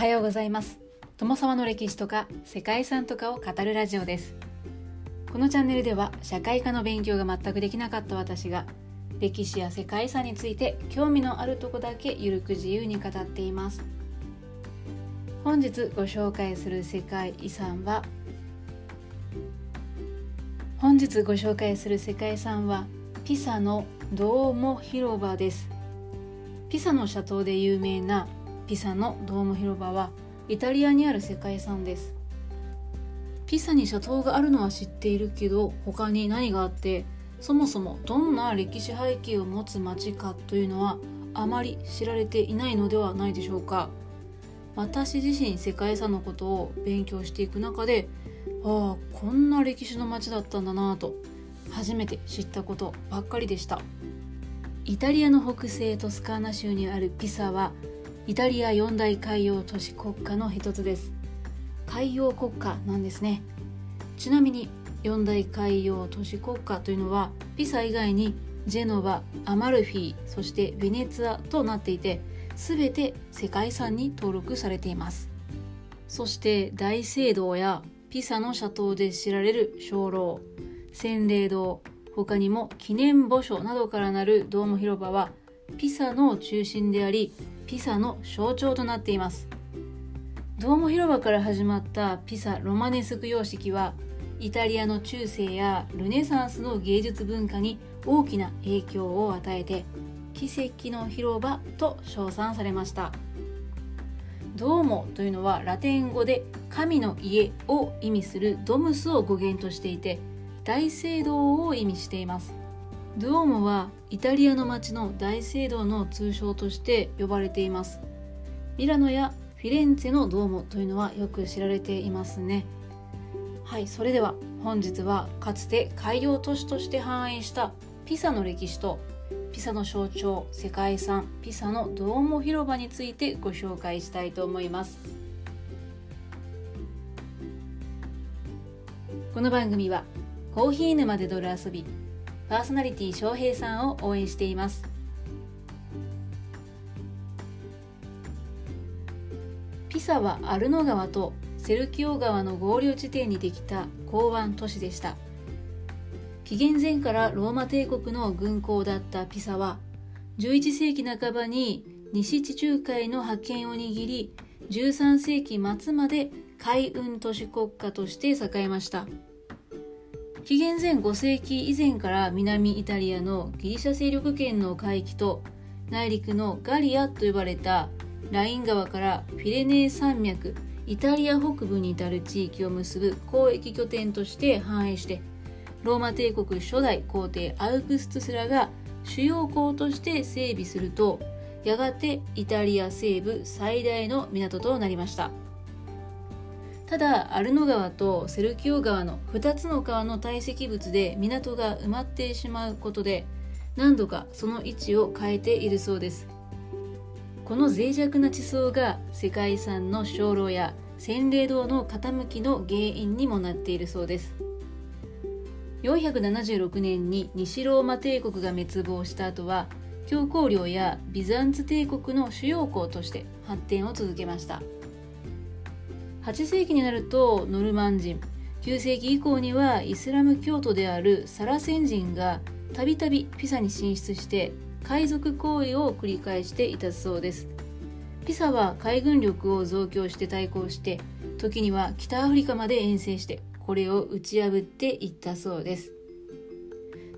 はようございます。友様の歴史とか世界遺産とかを語るラジオです。このチャンネルでは社会科の勉強が全くできなかった私が歴史や世界遺産について興味のあるとこだけゆるく自由に語っています。本日ご紹介する世界遺産は本日ご紹介する世界遺産はピサのドーモ広場です。ピサの斜塔で有名なピサのドーム広場はイタリアにある世界遺産です。ピサに斜塔があるのは知っているけど他に何があってそもそもどんな歴史背景を持つ町かというのはあまり知られていないのではないでしょうか。私自身世界遺産のことを勉強していく中でああこんな歴史の町だったんだなぁと初めて知ったことばっかりでした。イタリアの北西トスカーナ州にあるピサはイタリア四大海洋都市国家の一つです。海洋国家なんですね。ちなみに四大海洋都市国家というのはピサ以外にジェノバアマルフィそしてベネツァとなっていて全て世界遺産に登録されています。そして大聖堂やピサの斜塔で知られる鐘楼洗礼堂他にも記念墓所などからなるドーム広場はピサの中心でありピサの象徴となっています。ドーム広場から始まったピサロマネスク様式はイタリアの中世やルネサンスの芸術文化に大きな影響を与えて奇跡の広場と称賛されました。ドーモというのはラテン語で神の家を意味するドムスを語源としていて大聖堂を意味しています。ドゥオーモはイタリアの街の大聖堂の通称として呼ばれています。ミラノやフィレンツェのドーモというのはよく知られていますね。はいそれでは本日はかつて海洋都市として繁栄したピサの歴史とピサの象徴世界遺産ピサのドーモ広場についてご紹介したいと思います。この番組はコーヒー沼でドル遊びパーソナリティ翔平さんを応援しています。ピサはアルノ川とセルキオ川の合流地点にできた港湾都市でした。紀元前からローマ帝国の軍港だったピサは11世紀半ばに西地中海の覇権を握り13世紀末まで海運都市国家として栄えました。紀元前5世紀以前から南イタリアのギリシャ勢力圏の海域と内陸のガリアと呼ばれたライン川からフィレネー山脈イタリア北部に至る地域を結ぶ交易拠点として繁栄してローマ帝国初代皇帝アウグストゥスらが主要港として整備するとやがてイタリア西部最大の港となりました。ただアルノ川とセルキオ川の2つの川の堆積物で港が埋まってしまうことで何度かその位置を変えているそうです。この脆弱な地層が世界遺産の鐘楼や洗礼堂の傾きの原因にもなっているそうです。476年に西ローマ帝国が滅亡した後は教皇領やビザンツ帝国の主要港として発展を続けました。8世紀になるとノルマン人。9世紀以降にはイスラム教徒であるサラセン人がたびたびピサに進出して海賊行為を繰り返していたそうです。ピサは海軍力を増強して対抗して時には北アフリカまで遠征してこれを打ち破っていったそうです。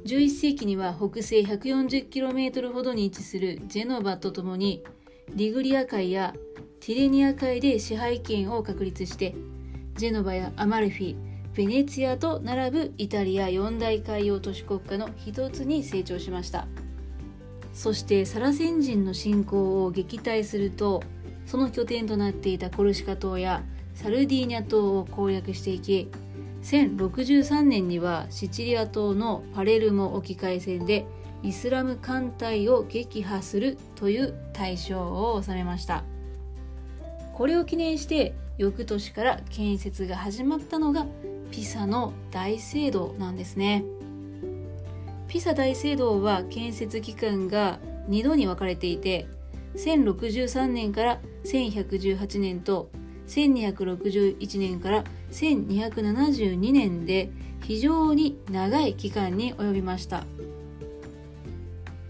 11世紀には北西 140km ほどに位置するジェノバとともにリグリア海やティレニア海で支配権を確立してジェノバやアマルフィベネツィアと並ぶイタリア四大海洋都市国家の一つに成長しました。そしてサラセン人の侵攻を撃退するとその拠点となっていたコルシカ島やサルディーニャ島を攻略していき1063年にはシチリア島のパレルモ沖海戦でイスラム艦隊を撃破するという大将を収めました。これを記念して翌年から建設が始まったのがピサの大聖堂なんですね。ピサ大聖堂は建設期間が2度に分かれていて1063年から1118年と1261年から1272年で非常に長い期間に及びました。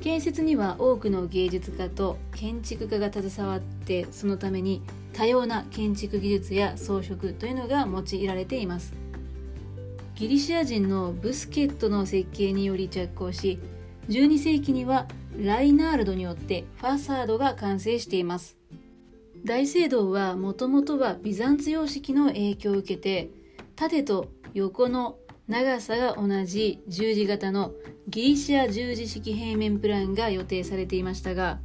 建設には多くの芸術家と建築家が携わってそのために多様な建築技術や装飾というのが用いられています。ギリシア人のブスケットの設計により着工し12世紀にはライナールドによってファサードが完成しています。大聖堂はもともとはビザンツ様式の影響を受けて縦と横の長さが同じ十字型のギリシア十字式平面プランが予定されていましたが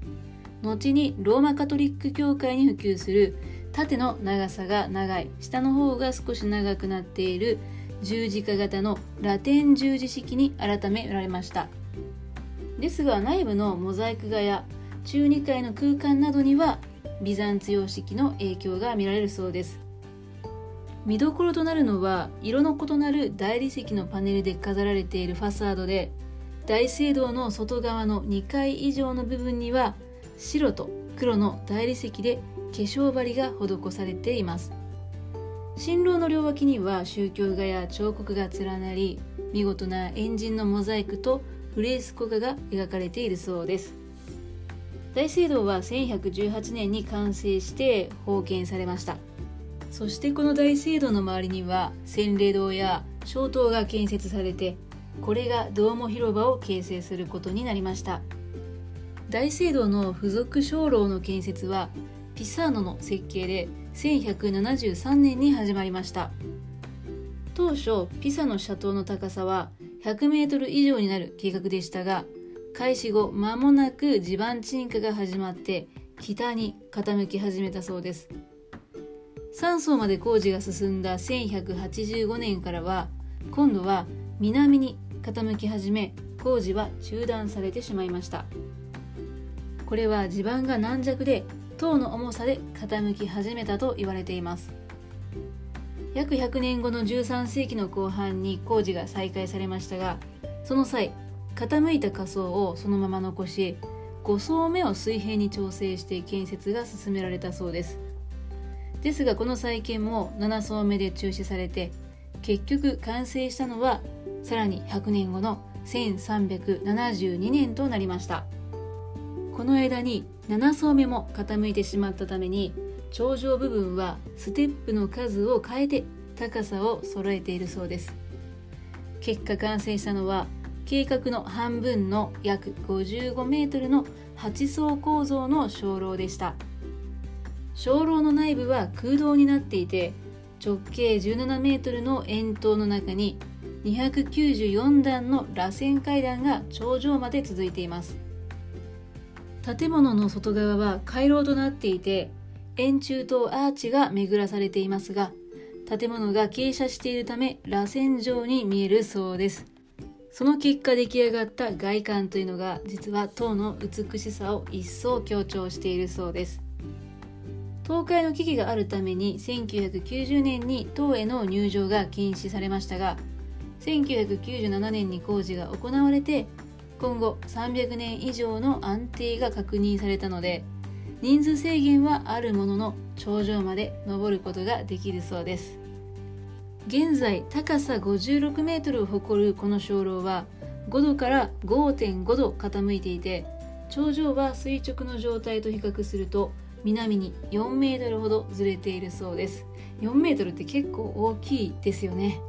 後にローマカトリック教会に普及する縦の長さが長い。下の方が少し長くなっている十字架型のラテン十字式に改められました。ですが内部のモザイク画や中二階の空間などにはビザンツ様式の影響が見られるそうです。見どころとなるのは色の異なる大理石のパネルで飾られているファサードで大聖堂の外側の2階以上の部分には白と黒の大理石で化粧張りが施されています。新郎の両脇には宗教画や彫刻が連なり見事なエンジンのモザイクとフレースコ画が描かれているそうです。大聖堂は1118年に完成して封建されました。そしてこの大聖堂の周りには洗礼堂や小塔が建設されてこれがドーム広場を形成することになりました。大聖堂の付属鐘楼の建設はピサーノの設計で1173年に始まりました。当初ピサの斜塔の高さは100メートル以上になる計画でしたが開始後間もなく地盤沈下が始まって北に傾き始めたそうです。3層まで工事が進んだ1185年からは今度は南に傾き始め工事は中断されてしまいました。これは地盤が軟弱で塔の重さで傾き始めたと言われています。約100年後の13世紀の後半に工事が再開されましたがその際傾いた下層をそのまま残し5層目を水平に調整して建設が進められたそうです。ですがこの再建も7層目で中止されて結局完成したのはさらに100年後の1372年となりました。この間に7層目も傾いてしまったために頂上部分はステップの数を変えて高さを揃えているそうです。結果完成したのは計画の半分の約55メートルの8層構造の鐘楼でした。鐘楼の内部は空洞になっていて直径17メートルの円筒の中に294段の螺旋階段が頂上まで続いています。建物の外側は回廊となっていて円柱とアーチが巡らされていますが建物が傾斜しているため螺旋状に見えるそうです。その結果出来上がった外観というのが実は塔の美しさを一層強調しているそうです。倒壊の危機があるために1990年に塔への入場が禁止されましたが1997年に工事が行われて今後300年以上の安定が確認されたので人数制限はあるものの頂上まで登ることができるそうです。現在高さ56メートルを誇るこの鐘楼は5度から5.5度傾いていて頂上は垂直の状態と比較すると南に4メートルほどずれているそうです。4メートルって結構大きいですよね。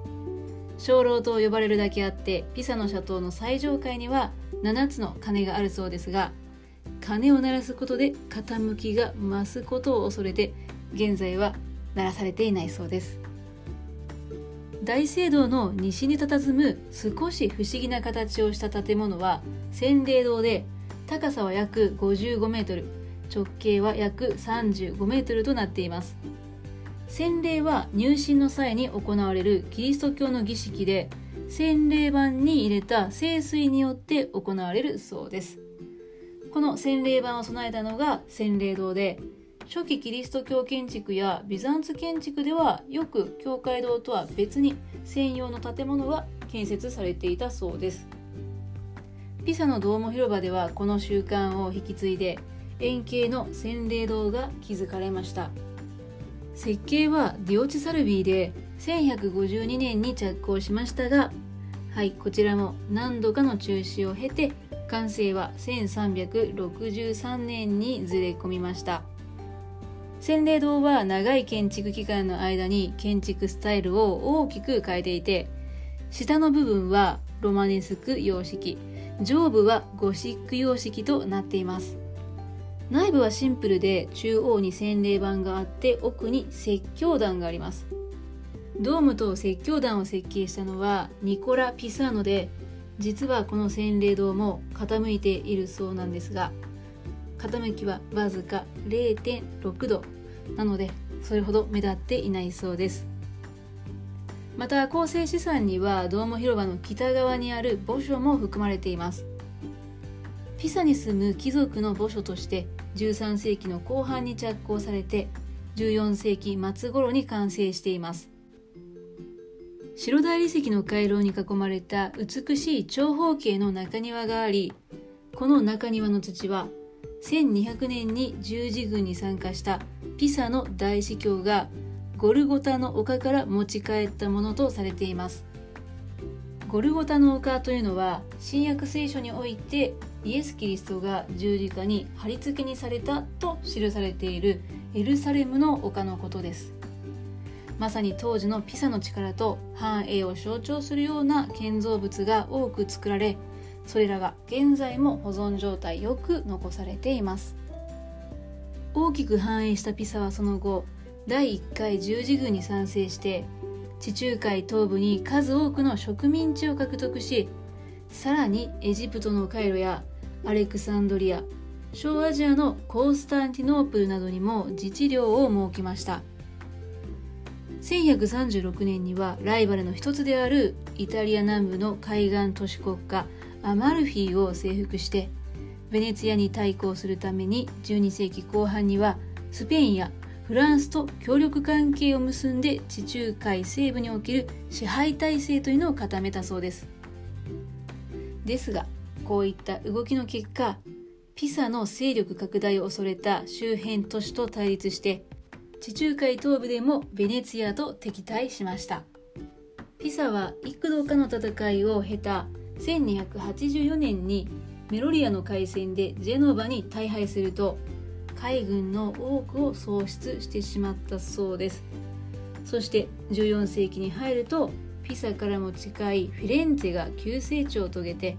鐘楼と呼ばれるだけあってピサの斜塔の最上階には7つの鐘があるそうですが鐘を鳴らすことで傾きが増すことを恐れて現在は鳴らされていないそうです。大聖堂の西に佇む少し不思議な形をした建物は洗礼堂で高さは約55メートル直径は約35メートルとなっています。洗礼は入信の際に行われるキリスト教の儀式で洗礼板に入れた聖水によって行われるそうです。この洗礼板を備えたのが洗礼堂で初期キリスト教建築やビザンツ建築ではよく教会堂とは別に専用の建物が建設されていたそうです。ピサのドーム広場ではこの習慣を引き継いで円形の洗礼堂が築かれました。設計はディオチサルビーで1152年に着工しましたがはいこちらも何度かの中止を経て完成は1363年にずれ込みました。洗礼堂は長い建築期間の間に建築スタイルを大きく変えていて下の部分はロマネスク様式上部はゴシック様式となっています。内部はシンプルで中央に洗礼板があって奥に説教壇があります。ドームと説教壇を設計したのはニコラ・ピサーノで実はこの洗礼堂も傾いているそうなんですが傾きはわずか0.6度。なのでそれほど目立っていないそうです。また構成資産にはドーム広場の北側にある墓所も含まれています。ピサに住む貴族の墓所として13世紀の後半に着工されて14世紀末頃に完成しています。白大理石の回廊に囲まれた美しい長方形の中庭がありこの中庭の土は1200年に十字軍に参加したピサの大司教がゴルゴタの丘から持ち帰ったものとされています。ゴルゴタの丘というのは新約聖書においてイエス・キリストが十字架に貼り付けにされたと記されているエルサレムの丘のことです。まさに当時のピサの力と繁栄を象徴するような建造物が多く作られそれらが現在も保存状態よく残されています。大きく繁栄したピサはその後第1回十字軍に賛成して地中海東部に数多くの植民地を獲得しさらにエジプトのカイロやアレクサンドリア小アジアのコースタンティノープルなどにも自治領を設けました。1136年にはライバルの一つであるイタリア南部の海岸都市国家アマルフィを征服してベネツィアに対抗するために12世紀後半にはスペインやフランスと協力関係を結んで地中海西部における支配体制というのを固めたそうです。ですがこういった動きの結果ピサの勢力拡大を恐れた周辺都市と対立して地中海東部でもベネツィアと敵対しました。ピサは幾度かの戦いを経た1284年にメロリアの海戦でジェノバに大敗すると海軍の多くを喪失してしまったそうです。そして14世紀に入るとピサからも近いフィレンツェが急成長を遂げて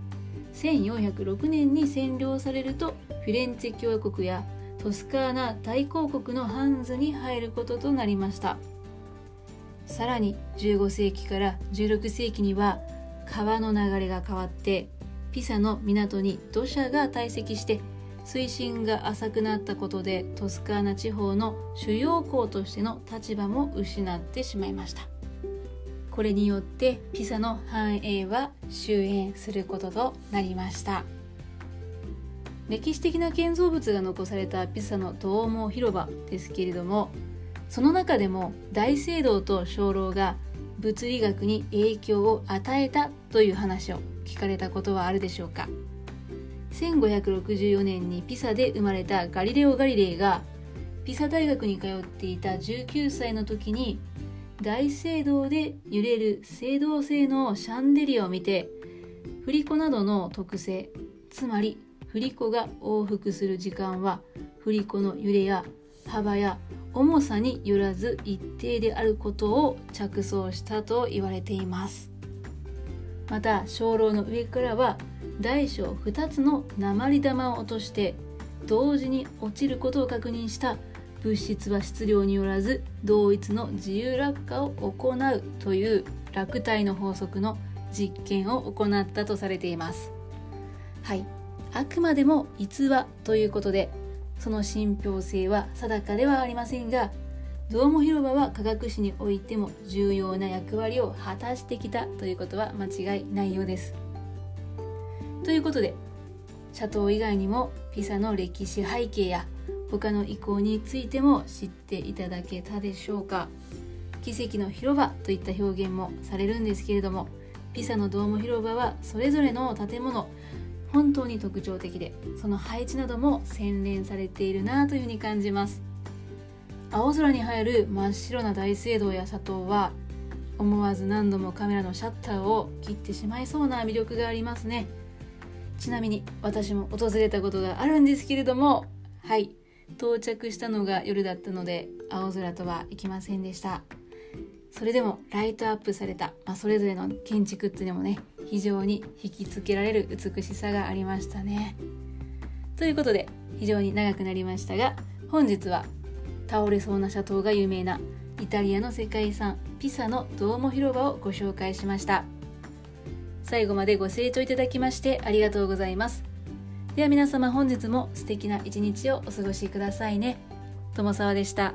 1406年に占領されるとフィレンツェ共和国やトスカーナ大公国のハンズに入ることとなりました。さらに15世紀から16世紀には川の流れが変わってピサの港に土砂が堆積して水深が浅くなったことでトスカーナ地方の主要港としての立場も失ってしまいました。これによってピサの繁栄は終焉することとなりました。歴史的な建造物が残されたピサのドーモ広場ですけれどもその中でも大聖堂と鐘楼が物理学に影響を与えたという話を聞かれたことはあるでしょうか。1564年にピサで生まれたガリレオ・ガリレイがピサ大学に通っていた19歳の時に大聖堂で揺れる青銅製のシャンデリアを見て振り子などの特性つまり振り子が往復する時間は振り子の揺れや幅や重さによらず一定であることを着想したと言われています。また鐘楼の上からは大小2つの鉛玉を落として同時に落ちることを確認した物質は質量によらず同一の自由落下を行うという落体の法則の実験を行ったとされています。はい。あくまでも逸話ということでその信憑性は定かではありませんがドーム広場は科学史においても重要な役割を果たしてきたということは間違いないようです。ということでシャトー以外にもピサの歴史背景や他の遺構についても知っていただけたでしょうか？奇跡の広場といった表現もされるんですけれどもピサのドーム広場はそれぞれの建物本当に特徴的でその配置なども洗練されているなというふうに感じます。青空に映える真っ白な大聖堂や砂糖は思わず何度もカメラのシャッターを切ってしまいそうな魅力がありますね。ちなみに私も訪れたことがあるんですけれどもはい。到着したのが夜だったので青空とは行きませんでした。それでもライトアップされた、まあ、それぞれの建築っていうのもね非常に引きつけられる美しさがありましたね。ということで非常に長くなりましたが本日は倒れそうな斜塔が有名なイタリアの世界遺産ピサのドーモ広場をご紹介しました。最後までご清聴いただきましてありがとうございます。では皆様本日も素敵な一日をお過ごしくださいね友沢でした。